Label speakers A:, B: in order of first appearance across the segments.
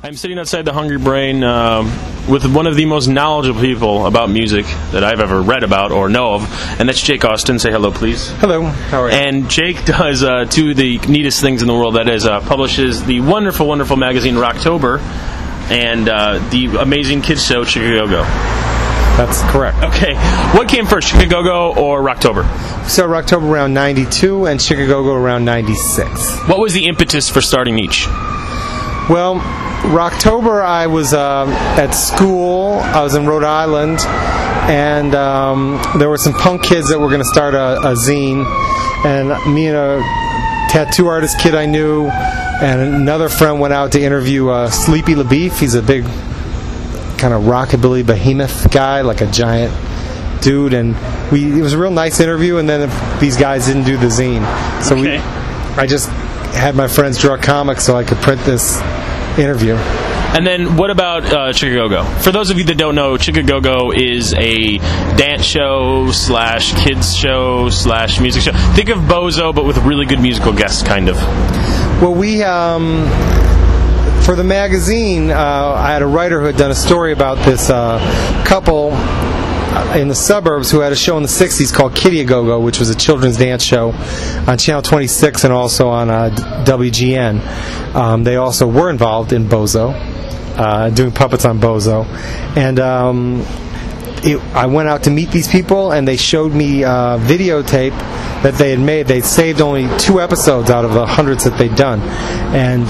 A: I'm sitting outside the Hungry Brain um, with one of the most knowledgeable people about music that I've ever read about or know of, and that's Jake Austin. Say hello, please.
B: Hello, how are you?
A: And Jake does uh, two of the neatest things in the world. That is, uh, publishes the wonderful, wonderful magazine Rocktober and uh, the amazing kids show Chicago.
B: That's correct.
A: Okay, what came first, Chicago or Rocktober?
B: So Rocktober around 92 and Chicago around 96.
A: What was the impetus for starting each?
B: Well, Rocktober, I was uh, at school. I was in Rhode Island, and um, there were some punk kids that were going to start a, a zine. And me and a tattoo artist kid I knew, and another friend went out to interview uh, Sleepy LaBeef. He's a big kind of rockabilly behemoth guy, like a giant dude. And we it was a real nice interview. And then these guys didn't do the zine, so we I just had my friends draw comics so I could print this interview.
A: And then what about uh, Chicago? For those of you that don't know, Chicago is a dance show slash kids show slash music show. Think of Bozo, but with really good musical guests, kind of.
B: Well, we um, for the magazine, uh, I had a writer who had done a story about this uh, couple in the suburbs who had a show in the '60s called Kiddie Go, which was a children's dance show on Channel 26 and also on uh, WGN. Um, they also were involved in Bozo, uh, doing puppets on Bozo, and. Um, it, I went out to meet these people, and they showed me uh, videotape that they had made. They saved only two episodes out of the hundreds that they'd done, and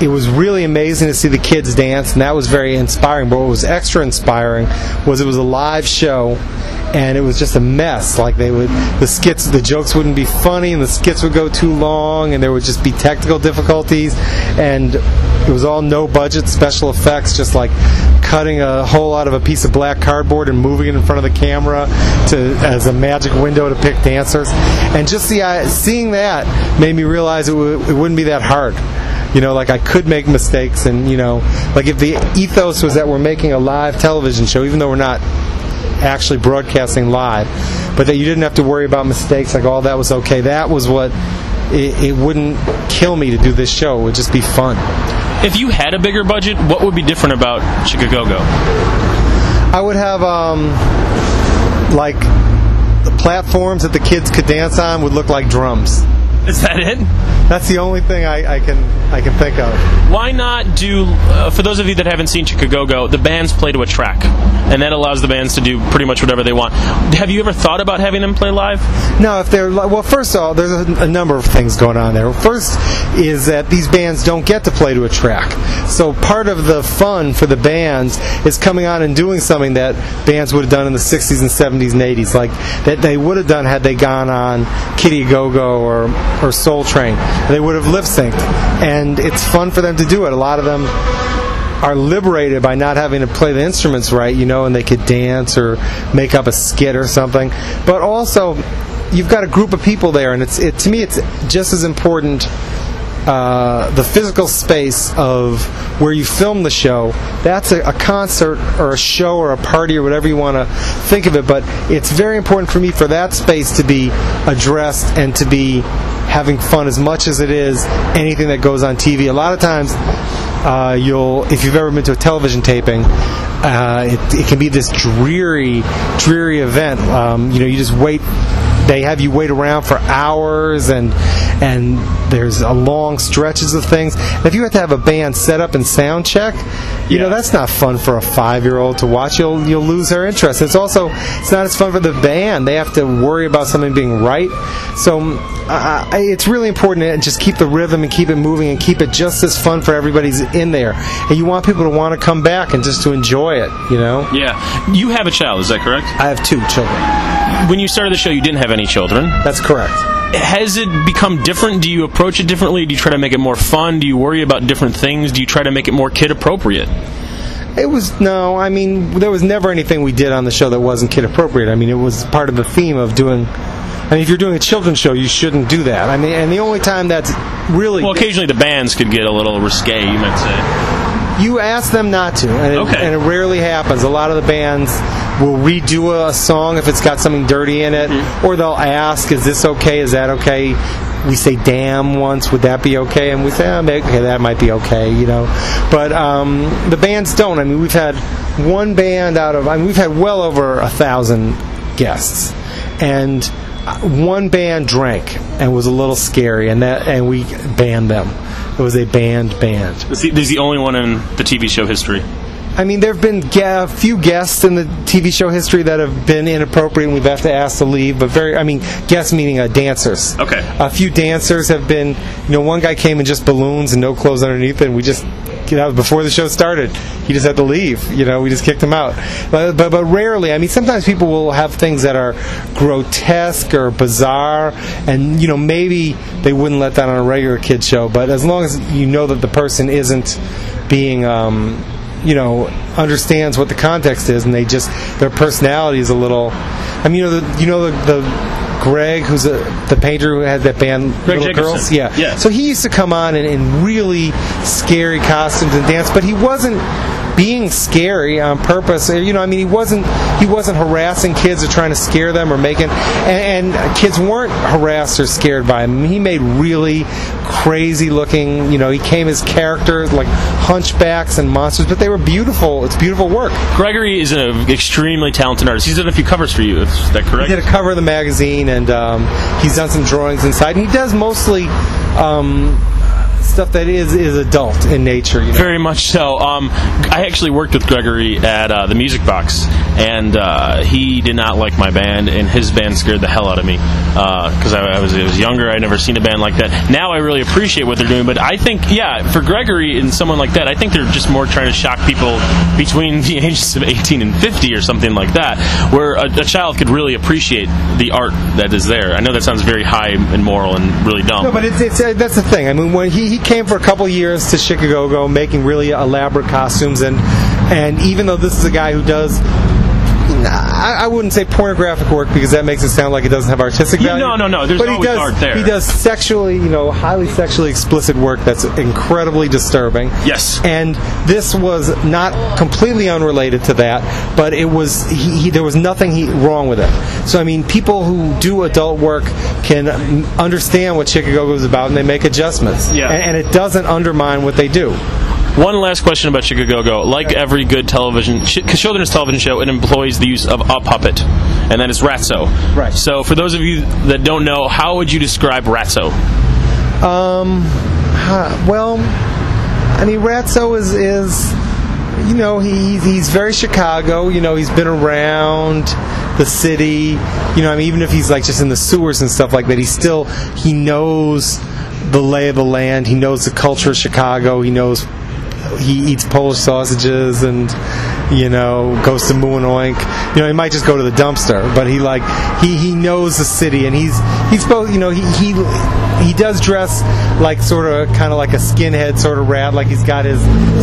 B: it was really amazing to see the kids dance, and that was very inspiring. But what was extra inspiring was it was a live show, and it was just a mess. Like they would, the skits, the jokes wouldn't be funny, and the skits would go too long, and there would just be technical difficulties, and it was all no budget special effects, just like cutting a hole out of a piece of black cardboard and moving it in front of the camera to as a magic window to pick dancers, and just uh, seeing that made me realize it, w- it wouldn't be that hard. You know, like I could make mistakes, and you know, like if the ethos was that we're making a live television show, even though we're not actually broadcasting live, but that you didn't have to worry about mistakes, like all that was okay. That was what it, it wouldn't kill me to do this show. It would just be fun.
A: If you had a bigger budget, what would be different about Chicago? Go?
B: I would have um, like the platforms that the kids could dance on would look like drums.
A: Is that it?
B: That's the only thing I, I can I can think of.
A: Why not do, uh, for those of you that haven't seen Chicago, the bands play to a track, and that allows the bands to do pretty much whatever they want. Have you ever thought about having them play live?
B: No, if they're well, first of all, there's a, a number of things going on there. First is that these bands don't get to play to a track, so part of the fun for the bands is coming on and doing something that bands would have done in the 60s and 70s and 80s, like that they would have done had they gone on Kiddie Go Go or or Soul Train. They would have lip synced, and it's fun for them to do it. A lot of them are liberated by not having to play the instruments right, you know, and they could dance or make up a skit or something. But also, you've got a group of people there, and it's it to me, it's just as important. Uh, the physical space of where you film the show that's a, a concert or a show or a party or whatever you want to think of it but it's very important for me for that space to be addressed and to be having fun as much as it is anything that goes on TV a lot of times uh, you'll if you've ever been to a television taping uh, it, it can be this dreary dreary event. Um, you know you just wait they have you wait around for hours and and there's a long stretches of things. If you have to have a band set up and sound check you know that's not fun for a five year old to watch. You'll you'll lose their interest. It's also it's not as fun for the band. They have to worry about something being right. So uh, it's really important to just keep the rhythm and keep it moving and keep it just as fun for everybody's in there. And you want people to want to come back and just to enjoy it you know?
A: Yeah. You have a child, is that correct?
B: I have two children.
A: When you started the show, you didn't have any children.
B: that's correct
A: Has it become different? Do you approach it differently? Do you try to make it more fun? Do you worry about different things? Do you try to make it more kid appropriate?
B: It was no. I mean, there was never anything we did on the show that wasn't kid appropriate. I mean, it was part of the theme of doing. I mean, if you're doing a children's show, you shouldn't do that. I mean, and the only time that's really
A: Well, occasionally the bands could get a little risque, you might say.
B: You ask them not to, and it,
A: Okay.
B: and it rarely happens. A lot of the bands will redo a song if it's got something dirty in it, or they'll ask, "Is this okay? Is that okay?" we say damn once, would that be okay? And we say, oh, okay, that might be okay, you know. But um, the bands don't. I mean, we've had one band out of, I mean, we've had well over a thousand guests, and uh, one band drank and was a little scary, and that, and we banned them. It was a banned band.
A: Is he- He's the only one in the TV show history.
B: I mean, there have been a few guests in the TV show history that have been inappropriate, and we've had to ask to leave. But very, I mean, guests meaning uh, dancers.
A: Okay.
B: A few dancers have been. You know, one guy came in just balloons and no clothes underneath, and we just. You know, before the show started, he just had to leave. You know, we just kicked him out. But, but but rarely. I mean, sometimes people will have things that are grotesque or bizarre, and you know maybe they wouldn't let that on a regular kid show. But as long as you know that the person isn't being um, you know understands what the context is and they just their personality is a little I mean you know the, you know the, the Greg who's a, the painter who had that band
A: Greg
B: Little
A: Jacobson.
B: Girls yeah
A: Yeah.
B: so he used to come on in, in really scary costumes and dance but he wasn't being scary on purpose you know I mean he wasn't he wasn't harassing kids or trying to scare them or making and, and kids weren't harassed or scared by him he made really crazy looking you know he came as characters like hunchbacks and monsters but they were beautiful it's beautiful work
A: Gregory is an extremely talented artist. He's done a few covers for you. Is that correct?
B: he did a cover of the magazine and um, he's done some drawings inside and he does mostly um, stuff that is is adult in nature you know
A: Very much so. Um, I actually worked with Gregory at uh, the Music Box, and uh, he did not like my band, and his band scared the hell out of me because I, I was I was younger. I'd never seen a band like that. Now I really appreciate what they're doing, but I think, yeah, for Gregory and someone like that, I think they're just more trying to shock people between the ages of 18 and 50 or something like that, where a, a child could really appreciate the art that is there. I know that sounds very high and moral and really dumb.
B: No, but it's, it's uh, that's the thing. I mean, when he, he came for a couple years to Chicago, making really elaborate costumes, and and even though this is a guy who does. I, I wouldn't say pornographic work because that makes it sound like it doesn't have artistic
A: Yeah,
B: value.
A: no, no, no, there's
B: but he
A: always
B: does,
A: art there.
B: He does sexually, you know, highly sexually explicit work that's incredibly disturbing.
A: Yes.
B: And this was not completely unrelated to that, but it was he, he, there was nothing he, wrong with it. So I mean, people who do adult work can understand what Chicago is about, and they make adjustments.
A: Yeah.
B: And, and it doesn't undermine what they do.
A: One last question about Chicago. Like every good television, ch- children's television show, it employs the use of a puppet, and that is Ratso.
B: Right.
A: So, for those of you that don't know, how would you describe Ratso?
B: Um, huh, well, I mean, Ratso is is you know he he's very Chicago. You know he's been around the city. You know I mean even if he's like just in the sewers and stuff like that, he still he knows the lay of the land. He knows the culture of Chicago. He knows he eats Polish sausages and you know goes to Moo and Oink. You know he might just go to the dumpster, but he like he he knows the city and he's he's both you know he he he does dress like sort of kind of like a skinhead sort of rat, like he's got his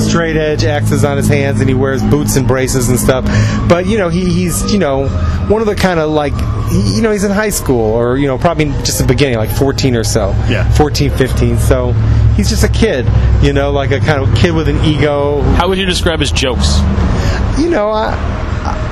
B: straight edge axes on his hands and he wears boots and braces and stuff. But you know he he's you know one of the kind of like you know he's in high school or you know probably just the beginning like 14 or so
A: Yeah.
B: 14 15 so he's just a kid you know like a kind of kid with an ego
A: How would you describe his jokes?
B: you know, I,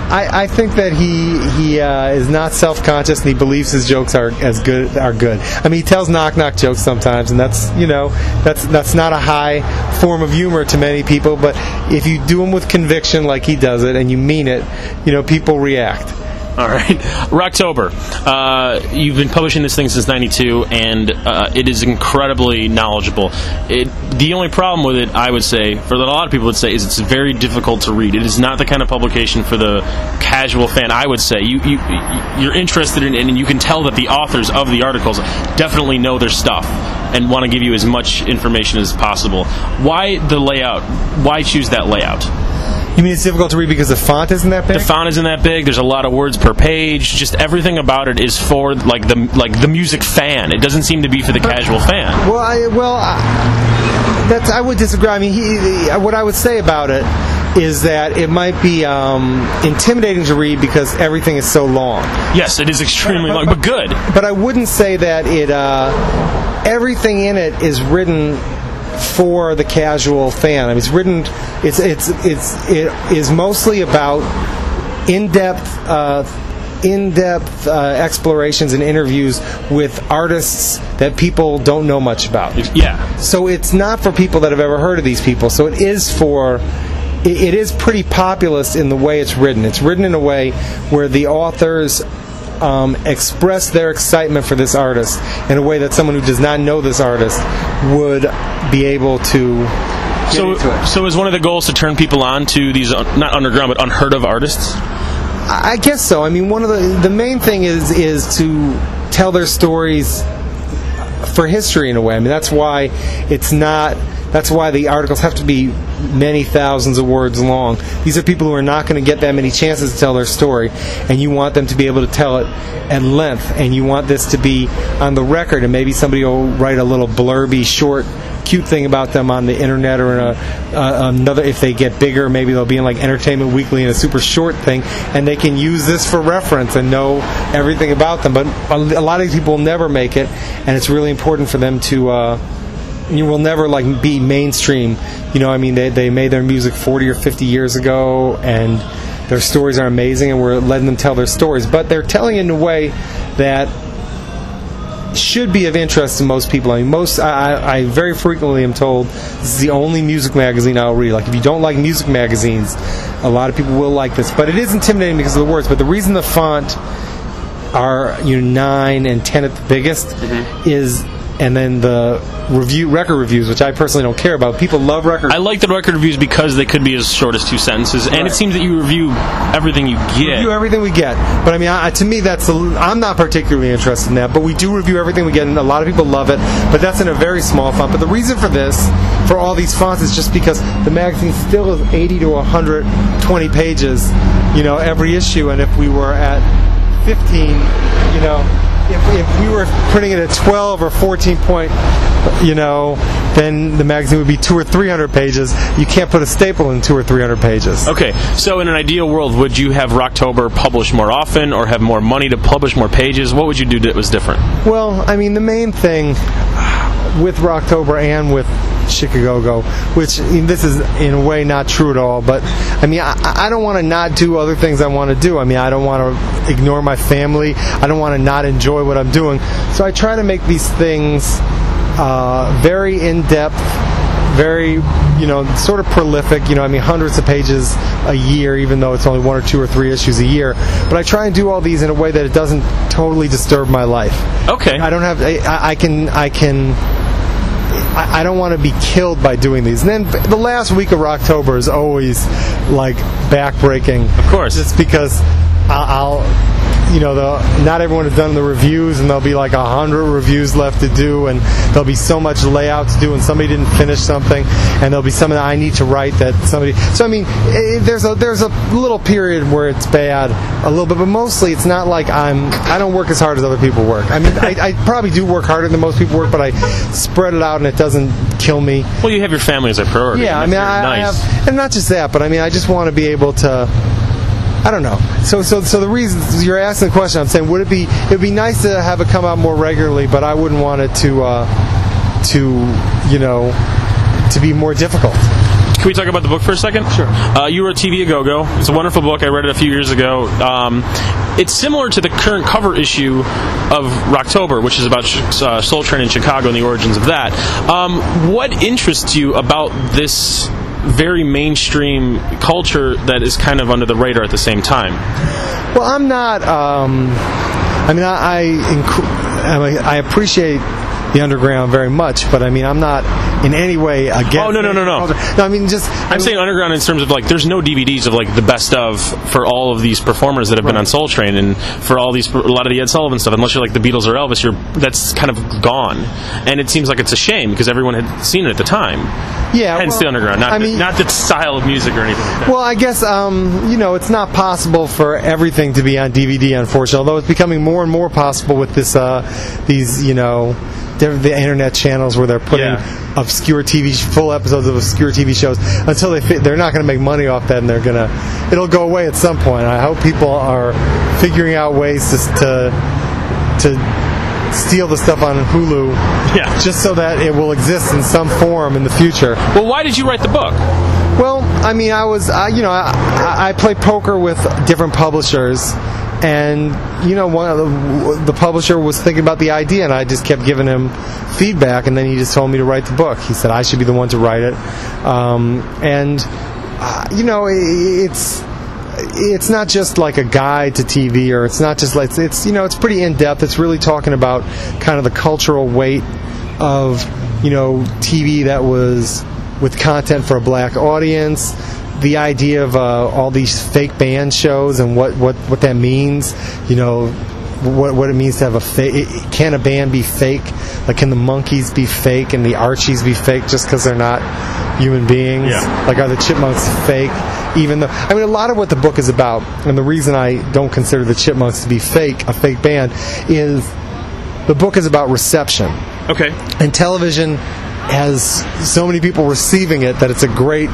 B: I, I think that he he uh, is not self conscious and he believes his jokes are as good are good. I mean, he tells knock knock jokes sometimes, and that's you know that's that's not a high form of humor to many people. But if you do them with conviction, like he does it, and you mean it, you know, people react.
A: All right, Rocktober. Uh, you've been publishing this thing since '92, and uh, it is incredibly knowledgeable. It, the only problem with it, I would say, for that a lot of people would say, is it's very difficult to read. It is not the kind of publication for the casual fan. I would say you, you you're interested in, it, and you can tell that the authors of the articles definitely know their stuff and want to give you as much information as possible. Why the layout? Why choose that layout?
B: You mean it's difficult to read because the font isn't that big?
A: The font isn't that big. There's a lot of words per page. Just everything about it is for like the like the music fan. It doesn't seem to be for the casual fan.
B: Well, I, well, I, that's I would disagree. I mean, he, he- what I would say about it is that it might be um, intimidating to read because everything is so long.
A: Yes, it is extremely long, but good.
B: But I wouldn't say that it. Uh, everything in it is written for the casual fan. I mean, it's written. It's it's it's it is mostly about in-depth uh, in-depth uh, explorations and interviews with artists that people don't know much about.
A: Yeah.
B: So it's not for people that have ever heard of these people. So it is for it, it is pretty populist in the way it's written. It's written in a way where the authors um, express their excitement for this artist in a way that someone who does not know this artist would be able to. Get
A: So, so is one of the goals to turn people on to these uh, not underground but unheard of artists?
B: I I guess so. I mean, one of the the main thing is is to tell their stories for history in a way. I mean, that's why it's not. That's why the articles have to be many thousands of words long. These are people who are not going to get that many chances to tell their story, and you want them to be able to tell it at length, and you want this to be on the record, and maybe somebody will write a little blurby, short, cute thing about them on the internet or in a, uh, another. If they get bigger, maybe they'll be in like Entertainment Weekly in a super short thing, and they can use this for reference and know everything about them. But a lot of these people never make it, and it's really important for them to. Uh, you will never like be mainstream. You know, I mean, they they made their music 40 or 50 years ago, and their stories are amazing, and we're letting them tell their stories. But they're telling it in a way that should be of interest to most people. I mean, most I, I I very frequently am told this is the only music magazine I'll read. Like, if you don't like music magazines, a lot of people will like this. But it is intimidating because of the words. But the reason the font are you know nine and ten at the biggest mm-hmm. is and then the review record reviews which i personally don't care about. People love record
A: I like the record reviews because they could be as short as two sentences, and it seems that you review everything you get.
B: review everything we get. But i mean I, to me that's a, i'm not particularly interested in that. But we do review everything we get and a lot of people love it. But that's in a very small font. But the reason for this for all these fonts is just because the magazine still is 80 to 120 pages you know every issue. And if we were at 15 you know if, if we were printing it at 12 or 14 point you know then the magazine would be two or 300 pages you can't put a staple in two or 300 pages
A: Okay, so in an ideal world, would you have Rocktober publish more often, or have more money to publish more pages? What would you do that was different?
B: Well, I mean, the main thing with Rocktober and with Chicago, which this is in a way not true at all, but I mean, I, I don't want to not do other things I want to do. I mean, I don't want to ignore my family. I don't want to not enjoy what I'm doing. So I try to make these things uh, very in depth very, you know, sort of prolific. You know, I mean, hundreds of pages a year, even though it's only one or two or three issues a year. But I try and do all these in a way that it doesn't totally disturb my life.
A: Okay.
B: I don't have. I, I can. I can. I, I don't want to be killed by doing these. And then the last week of October is always like backbreaking.
A: Of course.
B: Just because I'll, I'll you know, the, not everyone has done the reviews, and there'll be like a hundred reviews left to do, and there'll be so much layout to do, and somebody didn't finish something, and there'll be something that I need to write that somebody. So I mean, eh, there's a there's a little period where it's bad, a little bit, but mostly it's not like I'm I don't work as hard as other people work. I mean, I, I probably do work harder than most people work, but I spread it out, and it doesn't kill me.
A: Well, you have your family as a priority.
B: Yeah, I mean, I,
A: very
B: I have, and not just that, but I mean, I just want to be able to. I don't know. So, so, so the reason you're asking the question, I'm saying, would it be? It would be nice to have it come out more regularly, but I wouldn't want it to, uh, to, you know, to be more difficult.
A: Can we talk about the book for a second?
B: Sure.
A: Uh, you wrote TV a Go Go. It's a wonderful book. I read it a few years ago. Um, it's similar to the current cover issue of Rocktober, which is about uh, Soul Train in Chicago and the origins of that. Um, what interests you about this very mainstream culture that is kind of under the radar at the same time?
B: Well, I'm not. Um, I mean, I I, I appreciate the underground very much, but I mean, I'm not in any way against.
A: Oh, no, no, no, no.
B: No, I mean, just
A: I'm saying underground in terms of like there's no DVDs of like the best of for all of these performers that have been
B: Right.
A: on Soul Train and for all these a lot of the Ed Sullivan stuff unless you're like the Beatles or Elvis you're that's kind of gone and it seems like it's a shame because everyone had seen it at the time
B: yeah.
A: hence
B: well,
A: the underground not
B: I
A: the,
B: mean,
A: not the style of music or anything like that.
B: Well, I guess um, you know it's not possible for everything to be on DVD, unfortunately. Although it's becoming more and more possible with this, uh, these you know, the internet channels where they're putting
A: Yeah.
B: obscure TV, full episodes of obscure TV shows until they fit. They're not going to make money off that, and they're gonna. It'll go away at some point. I hope people are figuring out ways to to, to steal the stuff on Hulu,
A: Yeah.
B: just so that it will exist in some form in the future.
A: well why did you write the book
B: Well, I mean, I was, I, you know, I, I play poker with different publishers, and you know, one of the, the publisher was thinking about the idea, and I just kept giving him feedback, and then he just told me to write the book. He said I should be the one to write it, um, and uh, you know, i- it's it's not just like a guide to TV, or it's not just like it's, it's you know, it's pretty in depth. It's really talking about kind of the cultural weight of you know TV that was with content for a black audience. The idea of uh, all these fake band shows and what, what, what that means, you know, what, what it means to have a fake. Can a band be fake? Like, can the Monkees be fake and the Archies be fake just because they're not human beings?
A: Yeah.
B: Like, are the chipmunks fake? Even though, I mean, a lot of what the book is about, and the reason I don't consider the chipmunks to be fake, a fake band, is the book is about reception
A: Okay.
B: and television has so many people receiving it that it's a great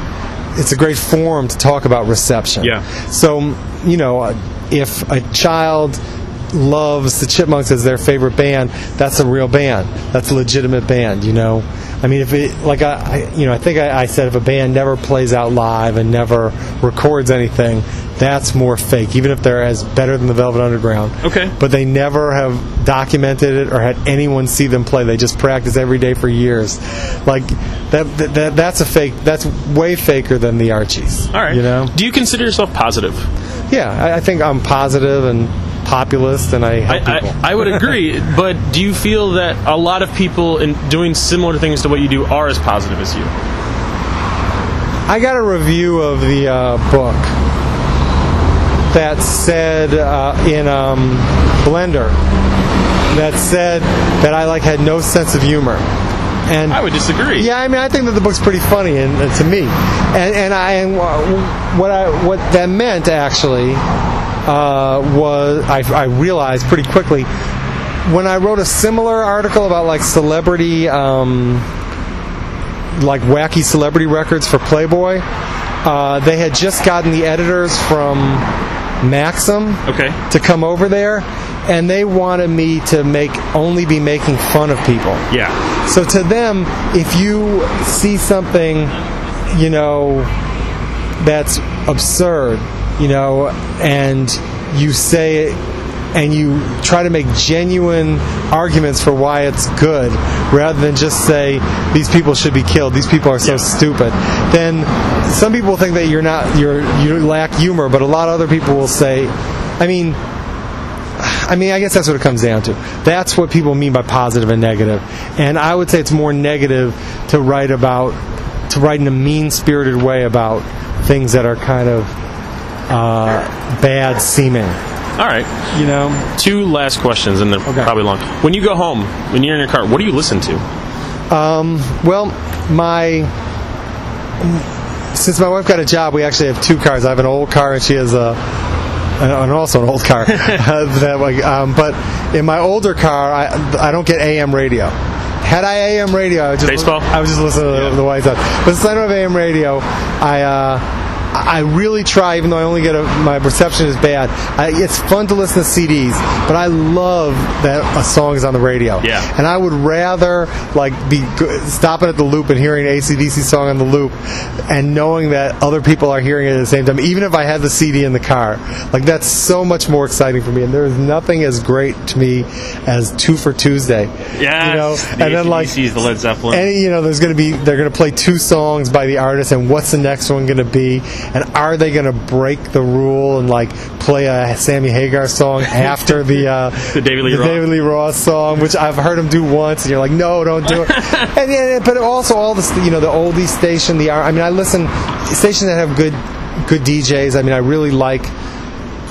B: it's a great forum to talk about reception.
A: Yeah.
B: So you know, if a child loves the Chipmunks as their favorite band, that's a real band. That's a legitimate band. You know, I mean, if it like I, I you know, I think I, I said if a band never plays out live and never records anything, that's more fake. Even if they're as better than the Velvet Underground.
A: Okay.
B: But they never have documented it or had anyone see them play. They just practice every day for years. Like that, that, that that's a fake. That's way faker than the Archies.
A: All right.
B: You know.
A: Do you consider yourself positive?
B: Yeah, I, I think I'm positive and populist, and I help
A: I,
B: people.
A: I, I would agree, but do you feel that a lot of people in doing similar things to what you do are as positive as you?
B: I got a review of the uh, book that said uh, in um, Blender that said that I like had no sense of humor, and
A: I would disagree.
B: Yeah, I mean, I think that the book's pretty funny, and, and to me, and and I and what I what that meant actually uh, was I, I realized pretty quickly when I wrote a similar article about like celebrity, um, like wacky celebrity records for Playboy. Uh, they had just gotten the editors from Maxim
A: Okay.
B: to come over there, and they wanted me to make only be making fun of people.
A: Yeah.
B: So to them, if you see something, you know, that's absurd, you know, and you say it and you try to make genuine arguments for why it's good rather than just say these people should be killed these people are so
A: Yeah.
B: stupid then some people think that you're not you're you lack humor but a lot of other people will say i mean I mean, I guess that's what it comes down to. That's what people mean by positive and negative. And I would say it's more negative to write about, to write in a mean spirited way about things that are kind of uh, bad seeming.
A: All right.
B: You know?
A: Two last questions, and they're
B: Okay.
A: probably long. When you go home, when you're in your car, what do you listen to?
B: Well, my. Since my wife got a job, we actually have two cars. I have an old car, and she has a. And and also an old car. that, like, um, but in my older car, I, I don't get AM radio. Had I AM radio, I would just
A: Baseball?
B: I was just listening to
A: Yeah.
B: the, the White Sox. But since I don't have AM radio, I uh, I really try, even though I only get a, my reception is bad. I, it's fun to listen to CDs, but I love that a song is on the radio.
A: Yeah.
B: And I would rather like be stopping at the loop and hearing an ACDC song on the loop, and knowing that other people are hearing it at the same time, even if I had the CD in the car. Like that's so much more exciting for me. And there is nothing as great to me as Two for Tuesday.
A: Yeah.
B: You know,
A: the
B: and then like
A: the Led Zeppelin.
B: any you know there's going to be they're going to play two songs by the artist and what's the next one going to be and are they going to break the rule and like play a Sammy Hagar song after the uh,
A: The David Lee
B: the
A: Roth.
B: David Lee Roth song which I've heard him do once and you're like no don't do it and yeah, but also all this you know the oldie station the R- I mean I listen stations that have good good DJs I mean I really like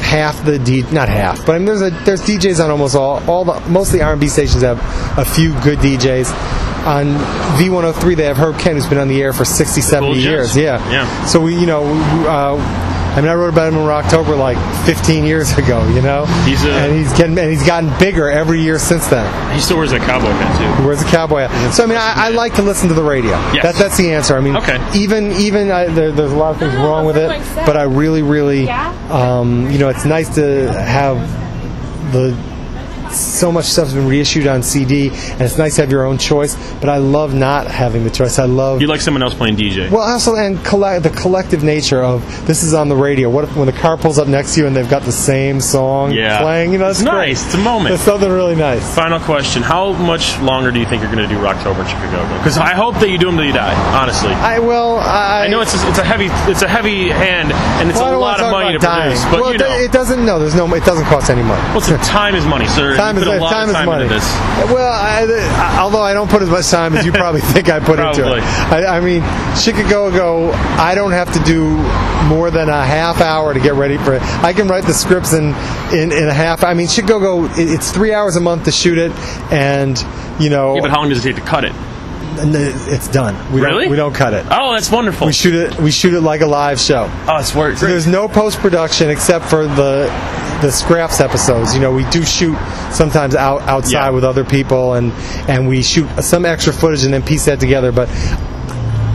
B: half the D not half, but I mean there's a there's DJs on almost all all the most of the R&B stations have a few good DJs. On V103 they have Herb Kent who's been on the air for 60 70 years. Yeah.
A: Yeah.
B: So we you know we, uh, I mean I wrote about him in Rocktober like 15 years ago, you know.
A: He's a-
B: and he's getting and he's gotten bigger every year since then.
A: he still wears that cowboy hat too.
B: He wears a cowboy hat. So I mean, I, I like to listen to the radio.
A: Yes.
B: That, that's the answer. I mean,
A: Okay.
B: even even I, there, there's a lot of things wrong with it, but I really, really, um, you know, it's nice to have the so much stuff's been reissued on CD, and it's nice to have your own choice. But I love not having the choice. I love
A: You like someone else playing DJ.
B: well, also and collect, the collective nature of this is on the radio. What if when the car pulls up next to you and they've got the same song
A: Yeah.
B: playing? You know,
A: It's nice. It's a moment.
B: It's something really nice.
A: Final question: How much longer do you think you're going to do Rocktober in Chicago? Because I hope that you do them till you die. Honestly,
B: I will. I,
A: I know it's a, it's a heavy it's a heavy hand and it's
B: well,
A: a lot of money to
B: dying.
A: produce. But
B: well,
A: you know,
B: it doesn't. No, there's no. It doesn't cost any money.
A: the time is money, sir.
B: Time is time is
A: time
B: money. Well, I, I, although I don't put as much time as you probably think I put into it. I, I mean, Chicago, I don't have to do more than a half hour to get ready for it. I can write the scripts in in, in a half. I mean, Chicago, it, it's three hours a month to shoot it, and you know,
A: Yeah, but how long does it take to cut it?
B: And it's done. We
A: Really?
B: Don't, we don't cut it.
A: Oh, that's wonderful.
B: We shoot it. We shoot it like a live show.
A: oh, it's work.
B: So there's no post production except for the the scraps episodes. You know, we do shoot sometimes out outside
A: Yeah.
B: with other people, and and we shoot some extra footage and then piece that together. But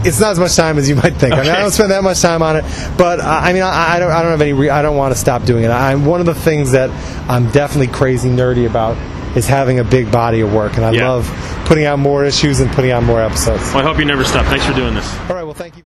B: it's not as much time as you might think. I mean, I don't spend that much time on it, but uh, I mean, I, I don't I don't have any. Re- I don't want to stop doing it. I'm one of the things that I'm definitely crazy nerdy about is having a big body of work, and I
A: Yeah.
B: love putting out more issues and putting out more episodes.
A: Well, I hope you never stop. Thanks for doing this.
B: All right, well, thank you.